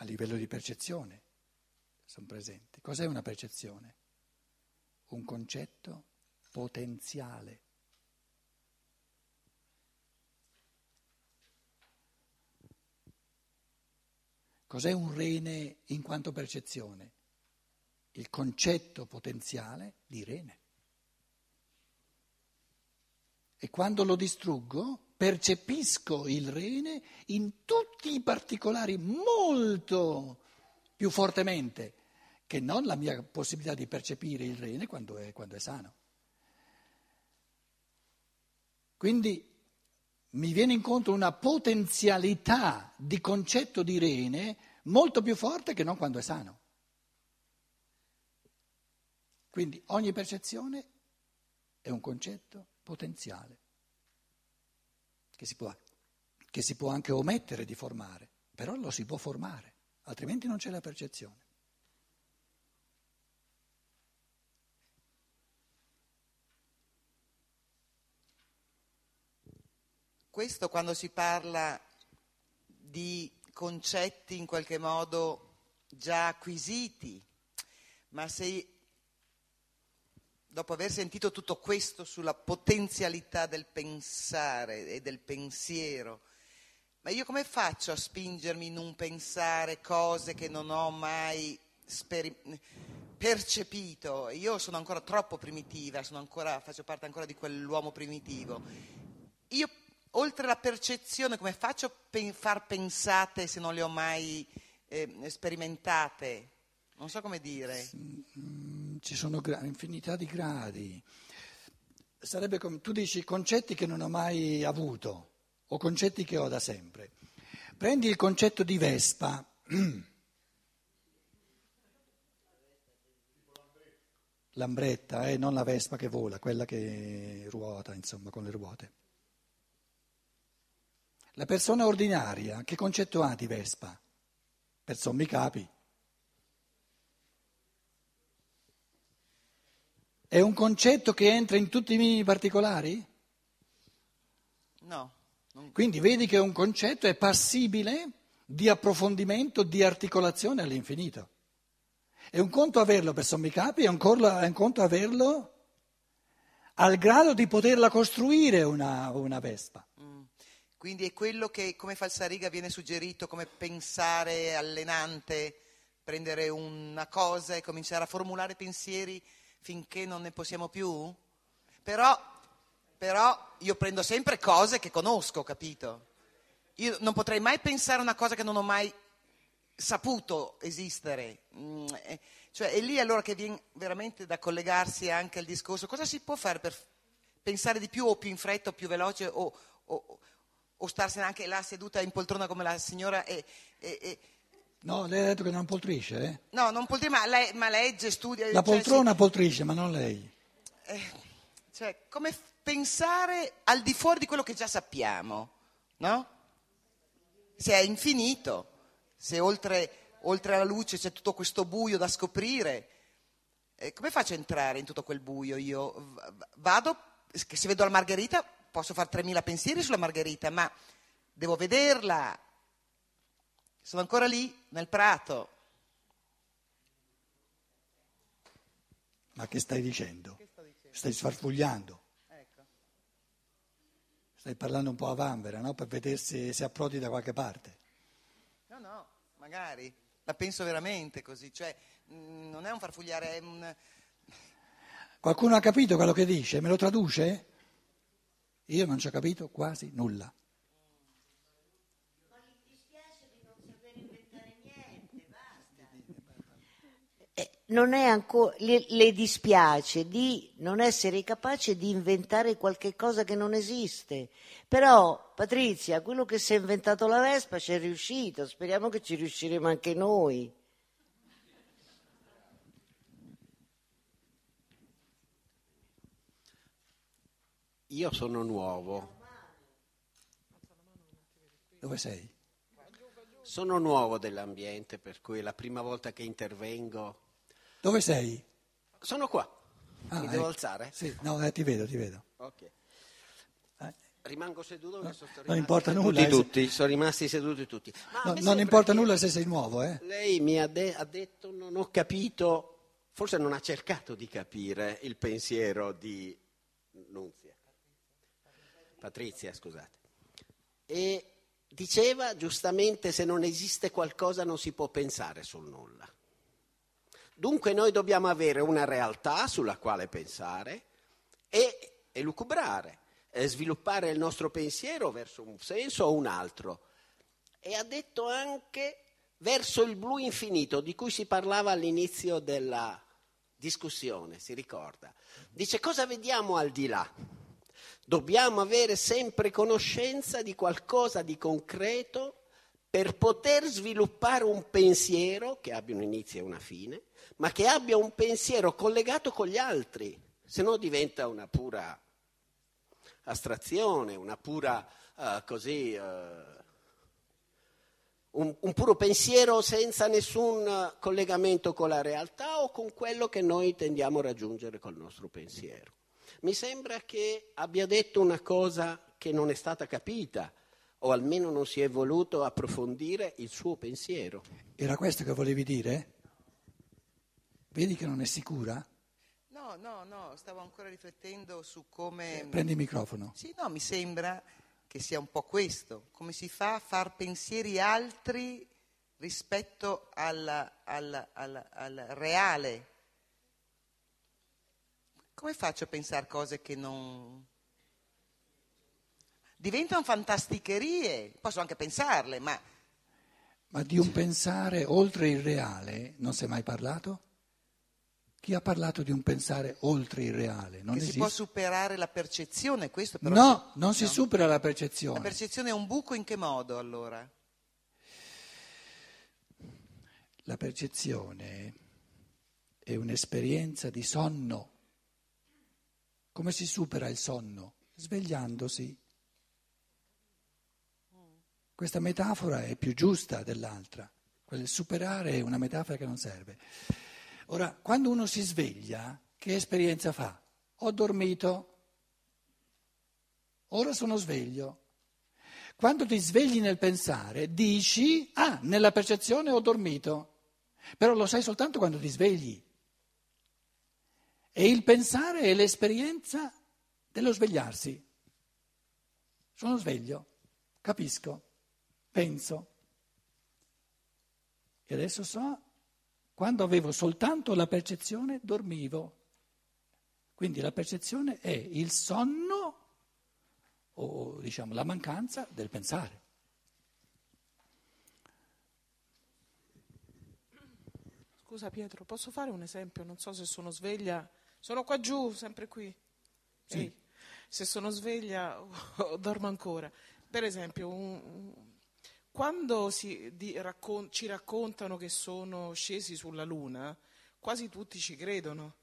a livello di percezione sono presenti. Cos'è una percezione? Un concetto potenziale. Cos'è un rene in quanto percezione? Il concetto potenziale di rene. E quando lo distruggo, percepisco il rene in tutti i particolari molto più fortemente che non la mia possibilità di percepire il rene quando è, quando è sano. Quindi mi viene incontro una potenzialità di concetto di rene molto più forte che non quando è sano. Quindi ogni percezione è un concetto potenziale che si può, che si può anche omettere di formare, però lo si può formare, altrimenti non c'è la percezione. Questo quando si parla di concetti in qualche modo già acquisiti, ma se dopo aver sentito tutto questo sulla potenzialità del pensare e del pensiero, ma io come faccio a spingermi in un pensare cose che non ho mai speri- percepito? Io sono ancora troppo primitiva, ancora, faccio parte ancora di quell'uomo primitivo. Io, oltre alla percezione, come faccio a pen- far pensate se non le ho mai eh, sperimentate? Non so come dire. Mm, ci sono gra- infinità di gradi. Sarebbe come tu dici concetti che non ho mai avuto o concetti che ho da sempre. Prendi il concetto di Vespa. Lambretta, eh, non la Vespa che vola, quella che ruota, insomma, con le ruote. La persona ordinaria, che concetto ha di Vespa? Per sommi capi. È un concetto che entra in tutti i minimi particolari? No. Non... Quindi vedi che un concetto è passibile di approfondimento, di articolazione all'infinito. È un conto averlo per sommi capi, è un, corlo, è un conto averlo al grado di poterla costruire una, una Vespa. Mm. Quindi è quello che come falsariga viene suggerito come pensare allenante, prendere una cosa e cominciare a formulare pensieri finché non ne possiamo più? Però, però io prendo sempre cose che conosco, capito? Io non potrei mai pensare a una cosa che non ho mai saputo esistere. Mm, eh, cioè, è lì allora che viene veramente da collegarsi anche al discorso. Cosa si può fare per pensare di più o più in fretta o più veloce o, o, o starsene anche là seduta in poltrona come la signora e, e, e No, lei ha detto che non poltrisce, eh? No, non poltrisce, ma, lei, ma legge, studia. La cioè, poltrona sì. poltrisce, ma non lei. Eh, cioè, come pensare al di fuori di quello che già sappiamo, no? Se è infinito, se oltre, oltre alla luce c'è tutto questo buio da scoprire, eh, come faccio a entrare in tutto quel buio io? Vado, se vedo la Margherita posso fare 3.000 pensieri sulla Margherita, ma devo vederla, sono ancora lì, nel prato. Ma che stai dicendo? Che dicendo? Stai sfarfugliando. Ecco. Stai parlando un po' a vanvera, no? Per vedere se, se approdi da qualche parte. No, no, magari. La penso veramente così. Cioè, mm, non è un farfugliare, è un... Qualcuno ha capito quello che dice? Me lo traduce? Io non ci ho capito quasi nulla. Ancora, le, le, dispiace di non essere capace di inventare qualche cosa che non esiste. Però, Patrizia, quello che si è inventato la Vespa ci è riuscito, speriamo che ci riusciremo anche noi. Io sono nuovo. Dove sei? Sono nuovo dell'ambiente, per cui è la prima volta che intervengo dove sei? Sono qua. Ah, Mi devo ecco. alzare? Sì, no, eh, ti vedo, ti vedo. Ok. Eh. Rimango seduto sono non importa nulla, eh, se- tutti, sono rimasti seduti tutti. No, non importa nulla se sei nuovo, eh? Lei mi ha, de- ha detto, non ho capito, forse non ha cercato di capire il pensiero di Nunzia. Patrizia, scusate. E diceva giustamente se non esiste qualcosa non si può pensare sul nulla. Dunque noi dobbiamo avere una realtà sulla quale pensare e elucubrare, e sviluppare il nostro pensiero verso un senso o un altro. E ha detto anche verso il blu infinito di cui si parlava all'inizio della discussione, si ricorda. Dice cosa vediamo al di là? Dobbiamo avere sempre conoscenza di qualcosa di concreto per poter sviluppare un pensiero che abbia un inizio e una fine, ma che abbia un pensiero collegato con gli altri, se no diventa una pura astrazione, una pura eh, così, eh, un, un puro pensiero senza nessun collegamento con la realtà o con quello che noi tendiamo a raggiungere col nostro pensiero. Mi sembra che abbia detto una cosa che non è stata capita, o almeno non si è voluto approfondire il suo pensiero. Era questo che volevi dire? Vedi che non è sicura? No, no, no, stavo ancora riflettendo su come... Prendi il microfono. Sì, no, mi sembra che sia un po' questo, come si fa a far pensieri altri rispetto alla- alla- alla- al reale. Come faccio a pensare cose che non... Diventano fantasticherie, posso anche pensarle, ma Ma di un pensare oltre il reale non si è mai parlato? Chi ha parlato di un pensare oltre il reale? Non che si esiste. può superare la percezione, questo però... No, non si no. supera la La percezione. percezione è un buco in che modo allora? La percezione è un'esperienza di sonno. Come si supera il sonno? Svegliandosi. Questa metafora è più giusta dell'altra. Quel superare è una metafora che non serve. Ora, quando uno si sveglia, che esperienza fa? Ho dormito, ora sono sveglio. Quando ti svegli nel pensare, dici, ah, nella percezione ho dormito, però lo sai soltanto quando ti svegli. E il pensare è l'esperienza dello svegliarsi. Sono sveglio, capisco, penso. E adesso so, quando avevo soltanto la percezione, dormivo. Quindi la percezione è il sonno o diciamo la mancanza del pensare. Scusa Pietro, posso fare un esempio? Non so se sono sveglia. Sono qua giù, sempre qui. Sì. Ehi, se sono sveglia o, dormo ancora. Per esempio, un- quando si di- raccon- ci raccontano che sono scesi sulla Luna, quasi tutti ci credono.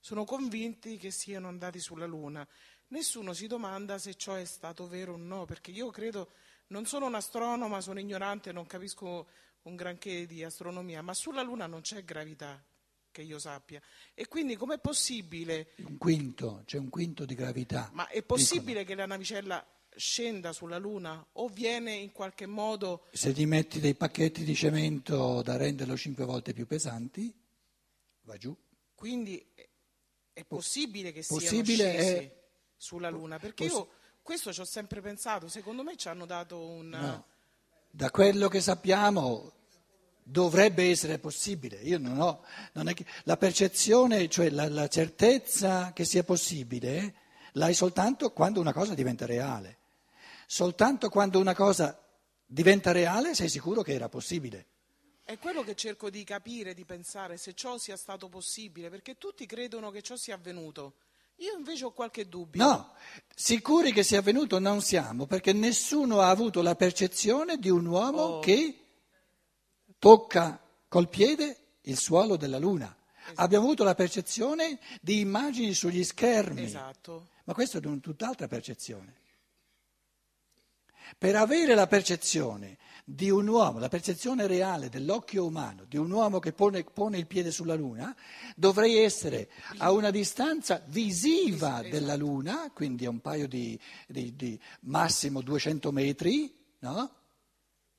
Sono convinti che siano andati sulla Luna. Nessuno si domanda se ciò è stato vero o no, perché io credo, non sono un astronoma, sono ignorante, non capisco un granché di astronomia, ma sulla Luna non c'è gravità, che io sappia. E quindi com'è possibile, Un quinto, c'è un quinto di gravità. ma è possibile che la navicella scenda sulla Luna o viene in qualche modo... Se gli metti dei pacchetti di cemento da renderlo cinque volte più pesanti, va giù. Quindi è- possibile che possibile siano scesi è- sulla Luna? Perché possi- io questo ci ho sempre pensato, secondo me ci hanno dato un... No. Da quello che sappiamo dovrebbe essere possibile. Io non ho, non è che, la percezione, cioè la, la certezza che sia possibile, l'hai soltanto quando una cosa diventa reale. Soltanto quando una cosa diventa reale sei sicuro che era possibile. È quello che cerco di capire, di pensare se ciò sia stato possibile, perché tutti credono che ciò sia avvenuto. Io invece ho qualche dubbio. No, sicuri che sia avvenuto non siamo, perché nessuno ha avuto la percezione di un uomo Oh. che tocca col piede il suolo della Luna. Abbiamo avuto la percezione di immagini sugli schermi, Esatto. ma questa è una tutt'altra percezione. Per avere la percezione di un uomo, la percezione reale dell'occhio umano, di un uomo che pone, pone il piede sulla Luna, dovrei essere a una distanza visiva Esatto. della Luna, quindi a un paio di, di- di massimo 200 metri, no?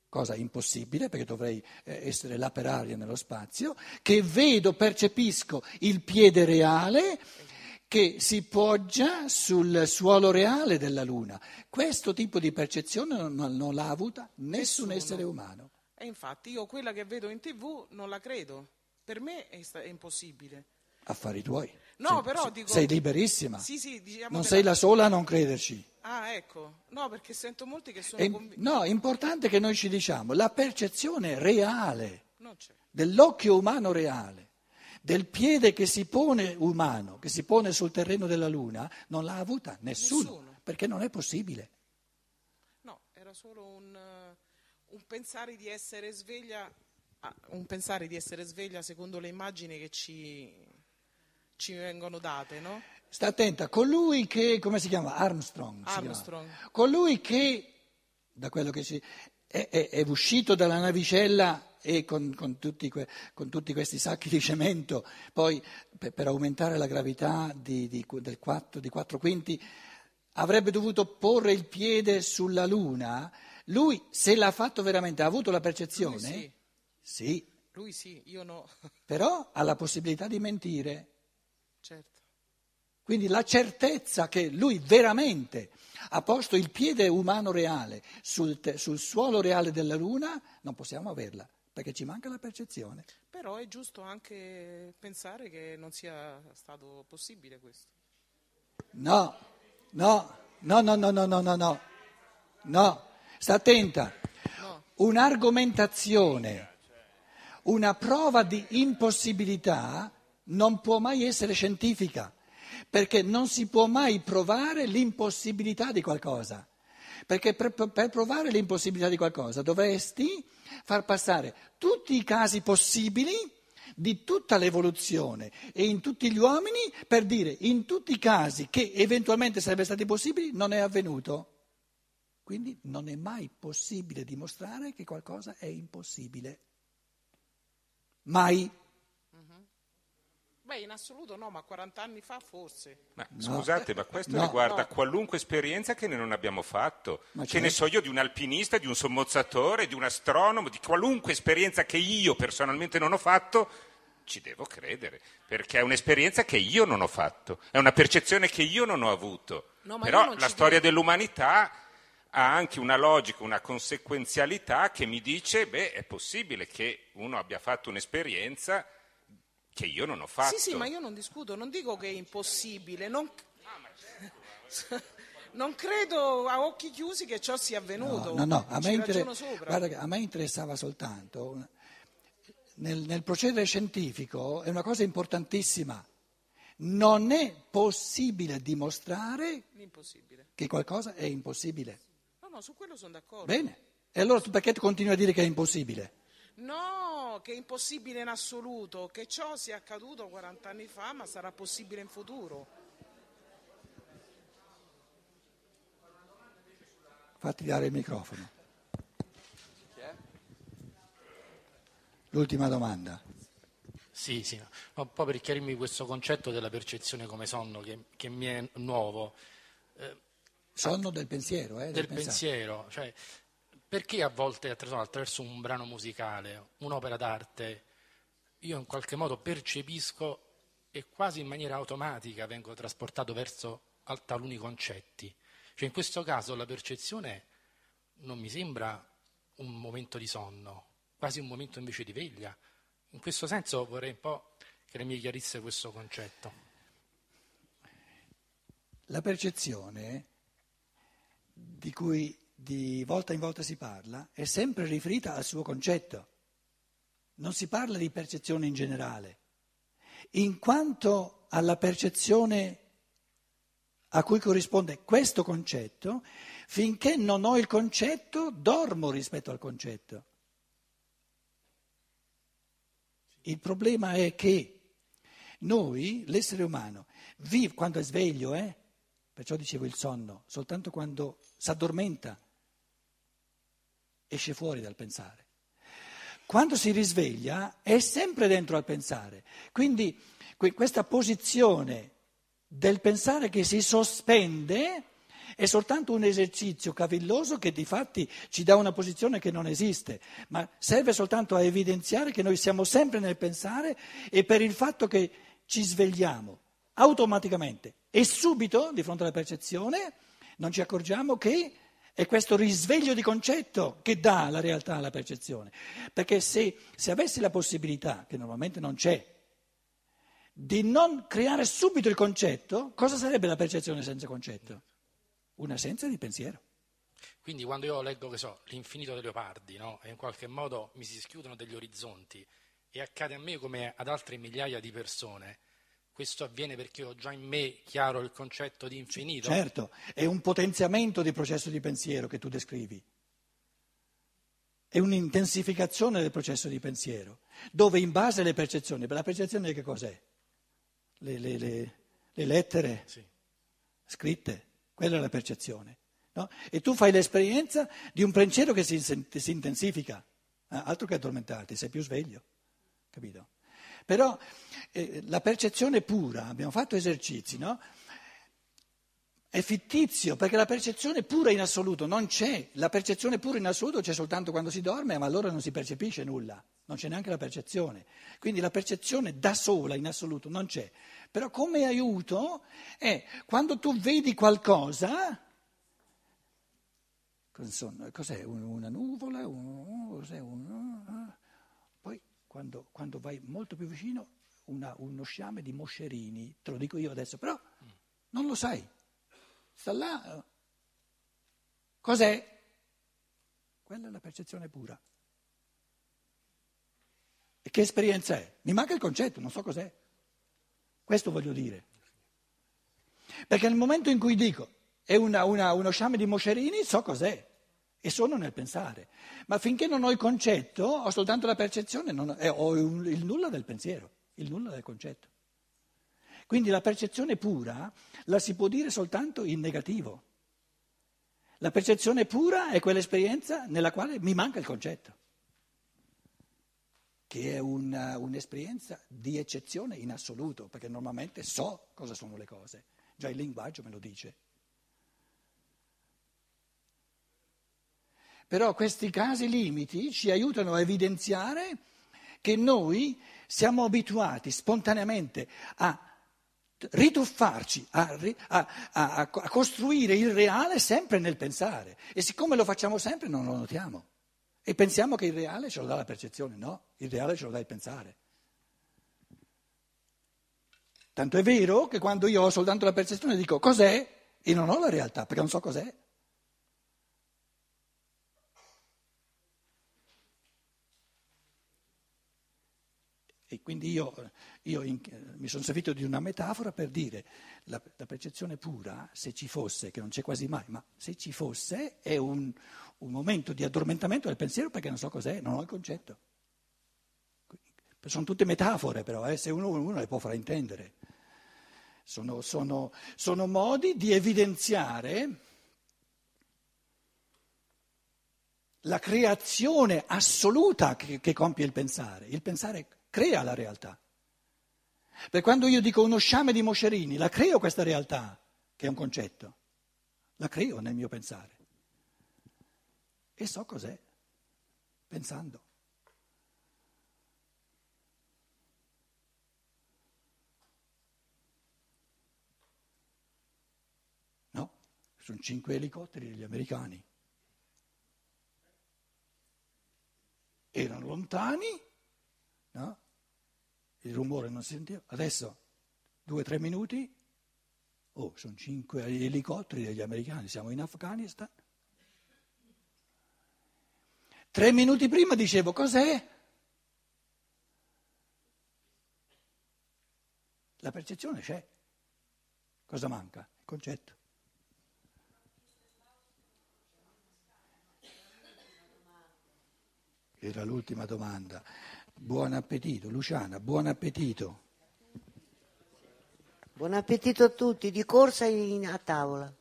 cosa impossibile perché dovrei eh, essere là per aria nello spazio, che vedo, percepisco il piede reale che si poggia sul suolo reale della Luna. Questo tipo di percezione non, non l'ha avuta nessun Nessuno. essere umano. E infatti io quella che vedo in tv non la credo. Per me è, è impossibile. Affari tuoi. No, Sei- però dico- Sei liberissima. Sì, sì, diciamo non sei la- la sola a non crederci. Ah, ecco. No, perché sento molti che sono convinti. no, è importante che noi ci diciamo la percezione reale dell'occhio umano reale, del piede che si pone umano, che si pone sul terreno della Luna, non l'ha avuta nessuno, Nessuno. perché non è possibile. No, era solo un, eh, un pensare di essere sveglia, ah, un pensare di essere sveglia secondo le immagini che ci, ci vengono date, no? Sta attenta, colui che, come si chiama? Armstrong. si Armstrong. chiama. Colui che, da quello che si, è, è- è uscito dalla navicella e con, con tutti que- con tutti questi sacchi di cemento, poi per, per aumentare la gravità di, di, del 4, di 4 quinti, avrebbe dovuto porre il piede sulla Luna, lui se l'ha fatto veramente, ha avuto la percezione? Lui sì. Sì, Lui sì, io no. però ha la possibilità di mentire. certo. Quindi la certezza che lui veramente ha posto il piede umano reale sul, te- sul suolo reale della Luna, non possiamo averla, perché ci manca la percezione. Però è giusto anche pensare che non sia stato possibile questo. No, no, no, no, no, no, no, no, no, no, sta attenta. No. Un'argomentazione, una prova di impossibilità non può mai essere scientifica, perché non si può mai provare l'impossibilità di qualcosa. Perché per, per provare l'impossibilità di qualcosa dovresti far passare tutti i casi possibili di tutta l'evoluzione e in tutti gli uomini per dire in tutti i casi che eventualmente sarebbe stati possibili non è avvenuto. Quindi non è mai possibile dimostrare che qualcosa è impossibile. Mai. Beh, in assoluto no, ma 40 anni fa forse. Ma No. scusate, ma questo No. riguarda No. qualunque esperienza che noi non abbiamo fatto. Ma che ne so io di un alpinista, di un sommozzatore, di un astronomo, di qualunque esperienza che io personalmente non ho fatto, ci devo credere, perché è un'esperienza che io non ho fatto, è una percezione che io non ho avuto. No, ma io Però la storia credo. dell'umanità ha anche una logica, una conseguenzialità che mi dice, beh, è possibile che uno abbia fatto un'esperienza che io non ho fatto. Sì, sì, ma io non discuto, non dico che è impossibile, non, non credo a occhi chiusi che ciò sia avvenuto. No, no, no, a me, inter- guarda che a me interessava soltanto, nel, nel procedere scientifico è una cosa importantissima, non è possibile dimostrare che qualcosa è impossibile. No, no, su quello sono d'accordo. Bene, e allora tu perché continui a dire che è impossibile? No, che è impossibile in assoluto, che ciò sia accaduto 40 anni fa, ma sarà possibile in futuro. Fatti dare il microfono. L'ultima domanda. Sì, sì, no. un po' per chiarirmi questo concetto della percezione come sonno che, che mi è nuovo, Sonno del pensiero, eh, del pensare. pensiero, cioè perché a volte attraverso, un brano musicale, un'opera d'arte, io in qualche modo percepisco e quasi in maniera automatica vengo trasportato verso al- taluni concetti. Cioè in questo caso la percezione non mi sembra un momento di sonno, quasi un momento invece di veglia. In questo senso vorrei un po' che lei mi chiarisse questo concetto. La percezione di cui di volta in volta si parla è sempre riferita al suo concetto. Non si parla di percezione in generale. In quanto alla percezione a cui corrisponde questo concetto, finché non ho il concetto, dormo rispetto al concetto. Il problema è che noi, l'essere umano, vive quando è sveglio, eh? perciò dicevo il sonno, soltanto quando si addormenta, esce fuori dal pensare. Quando si risveglia è sempre dentro al pensare. Quindi questa posizione del pensare che si sospende è soltanto un esercizio cavilloso che di fatti ci dà una posizione che non esiste, ma serve soltanto a evidenziare che noi siamo sempre nel pensare e per il fatto che ci svegliamo automaticamente e subito di fronte alla percezione non ci accorgiamo che è questo risveglio di concetto che dà la realtà alla percezione. Perché se, se avessi la possibilità, che normalmente non c'è, di non creare subito il concetto, cosa sarebbe la percezione senza concetto? Un'assenza di pensiero. Quindi quando io leggo, che so, l'infinito dei leopardi, no? e in qualche modo mi si schiudono degli orizzonti, e accade a me come ad altre migliaia di persone, questo avviene perché ho già in me chiaro il concetto di infinito? Certo, è un potenziamento del processo di pensiero che tu descrivi. È un'intensificazione del processo di pensiero, dove in base alle percezioni, per la percezione che cos'è? Le, le, le, le lettere sì. scritte, quella è la percezione. No? E tu fai l'esperienza di un pensiero che si, si intensifica, eh, altro che addormentarti, sei più sveglio, capito? Però eh, la percezione pura, abbiamo fatto esercizi, no? È fittizio, perché la percezione pura in assoluto non c'è. La percezione pura in assoluto c'è soltanto quando si dorme, ma allora non si percepisce nulla, non c'è neanche la percezione. Quindi la percezione da sola in assoluto non c'è. Però come aiuto è quando tu vedi qualcosa, cos'è una nuvola, cos'è un, quando, quando vai molto più vicino, una, uno sciame di moscerini, te lo dico io adesso, però non lo sai. Sta là. Cos'è? Quella è la percezione pura. E che esperienza è? Mi manca il concetto, non so cos'è. Questo voglio dire. Perché nel momento in cui dico è una, una, uno sciame di moscerini, so cos'è e sono nel pensare. Ma finché non ho il concetto, ho soltanto la percezione, non, eh, ho il nulla del pensiero, il nulla del concetto. Quindi la percezione pura la si può dire soltanto in negativo. La percezione pura è quell'esperienza nella quale mi manca il concetto, che è una, un'esperienza di eccezione in assoluto, perché normalmente so cosa sono le cose, già il linguaggio me lo dice. Però questi casi limiti ci aiutano a evidenziare che noi siamo abituati spontaneamente a rituffarci, a, a, a, a, costruire il reale sempre nel pensare. E siccome lo facciamo sempre non lo notiamo. E pensiamo che il reale ce lo dà la percezione, no, il reale ce lo dà il pensare. Tanto è vero che quando io ho soltanto la percezione dico cos'è e non ho la realtà perché non so cos'è. E quindi io, io in, mi sono servito di una metafora per dire la, la percezione pura, se ci fosse, che non c'è quasi mai, ma se ci fosse, è un, un momento di addormentamento del pensiero perché non so cos'è, non ho il concetto. Sono tutte metafore però, eh, se uno, uno, le può fraintendere. Sono, sono, sono modi di evidenziare la creazione assoluta che, che compie il pensare. Il pensare crea la realtà. Per quando io dico uno sciame di moscerini, la creo questa realtà, che è un concetto, la creo nel mio pensare. E so cos'è, pensando. No, sono cinque elicotteri degli americani. Erano lontani, no? Il rumore non si sentiva. Adesso, due o tre minuti, oh, sono cinque elicotteri degli americani, siamo in Afghanistan. Tre minuti prima dicevo, cos'è? La percezione c'è. Cosa manca? Il concetto. Era l'ultima domanda. Buon appetito, Luciana, buon appetito. Buon appetito a tutti, di corsa in, a tavola.